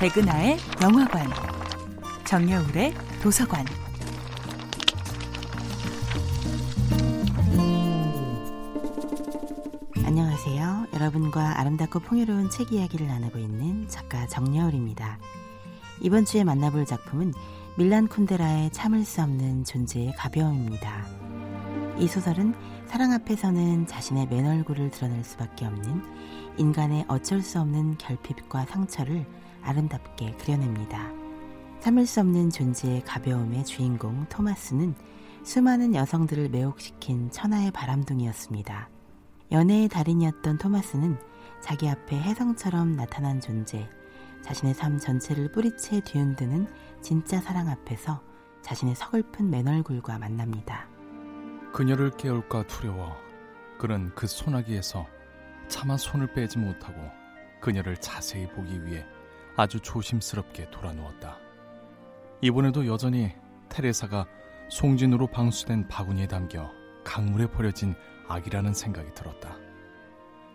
백은하의 영화관, 정여울의 도서관. 안녕하세요. 여러분과 아름답고 풍요로운 책 이야기를 나누고 있는 작가 정여울입니다. 이번 주에 만나볼 작품은 밀란 쿤데라의 참을 수 없는 존재의 가벼움입니다. 이 소설은 사랑 앞에서는 자신의 맨 얼굴을 드러낼 수밖에 없는 인간의 어쩔 수 없는 결핍과 상처를 아름답게 그려냅니다. 참을 수 없는 존재의 가벼움의 주인공 토마스는 수많은 여성들을 매혹시킨 천하의 바람둥이였습니다. 연애의 달인이었던 토마스는 자기 앞에 혜성처럼 나타난 존재, 자신의 삶 전체를 뿌리채 뒤흔드는 진짜 사랑 앞에서 자신의 서글픈 맨얼굴과 만납니다. 그녀를 깨울까 두려워 그는 그 소나기에서 차마 손을 빼지 못하고 그녀를 자세히 보기 위해 아주 조심스럽게 돌아누웠다. 이번에도 여전히 테레사가 송진으로 방수된 바구니에 담겨 강물에 버려진 아기라는 생각이 들었다.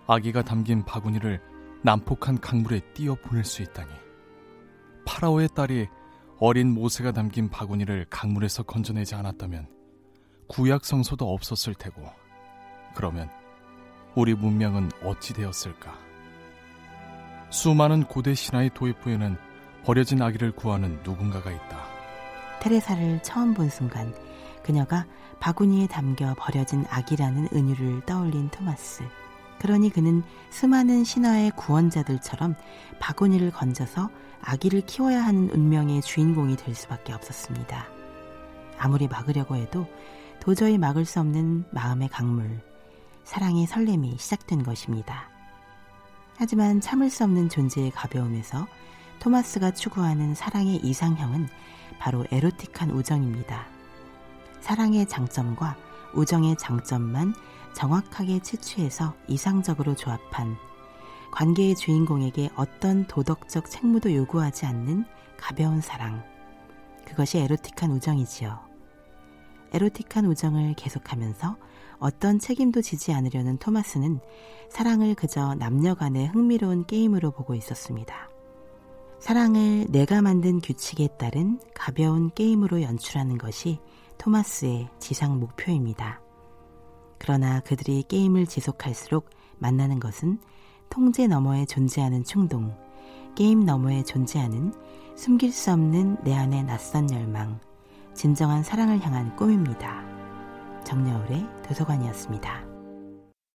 아기가 담긴 바구니를 난폭한 강물에 띄어 보낼 수 있다니. 파라오의 딸이 어린 모세가 담긴 바구니를 강물에서 건져내지 않았다면 구약 성서도 없었을 테고, 그러면 우리 문명은 어찌 되었을까? 수많은 고대 신화의 도입부에는 버려진 아기를 구하는 누군가가 있다. 테레사를 처음 본 순간 그녀가 바구니에 담겨 버려진 아기라는 은유를 떠올린 토마스. 그러니 그는 수많은 신화의 구원자들처럼 바구니를 건져서 아기를 키워야 하는 운명의 주인공이 될 수밖에 없었습니다. 아무리 막으려고 해도 도저히 막을 수 없는 마음의 강물, 사랑의 설렘이 시작된 것입니다. 하지만 참을 수 없는 존재의 가벼움에서 토마스가 추구하는 사랑의 이상형은 바로 에로틱한 우정입니다. 사랑의 장점과 우정의 장점만 정확하게 채취해서 이상적으로 조합한 관계의 주인공에게 어떤 도덕적 책무도 요구하지 않는 가벼운 사랑. 그것이 에로틱한 우정이지요. 에로틱한 우정을 계속하면서 어떤 책임도 지지 않으려는 토마스는 사랑을 그저 남녀 간의 흥미로운 게임으로 보고 있었습니다. 사랑을 내가 만든 규칙에 따른 가벼운 게임으로 연출하는 것이 토마스의 지상 목표입니다. 그러나 그들이 게임을 지속할수록 만나는 것은 통제 너머에 존재하는 충동, 게임 너머에 존재하는 숨길 수 없는 내 안의 낯선 열망, 진정한 사랑을 향한 꿈입니다. 정여울의 도서관이었습니다.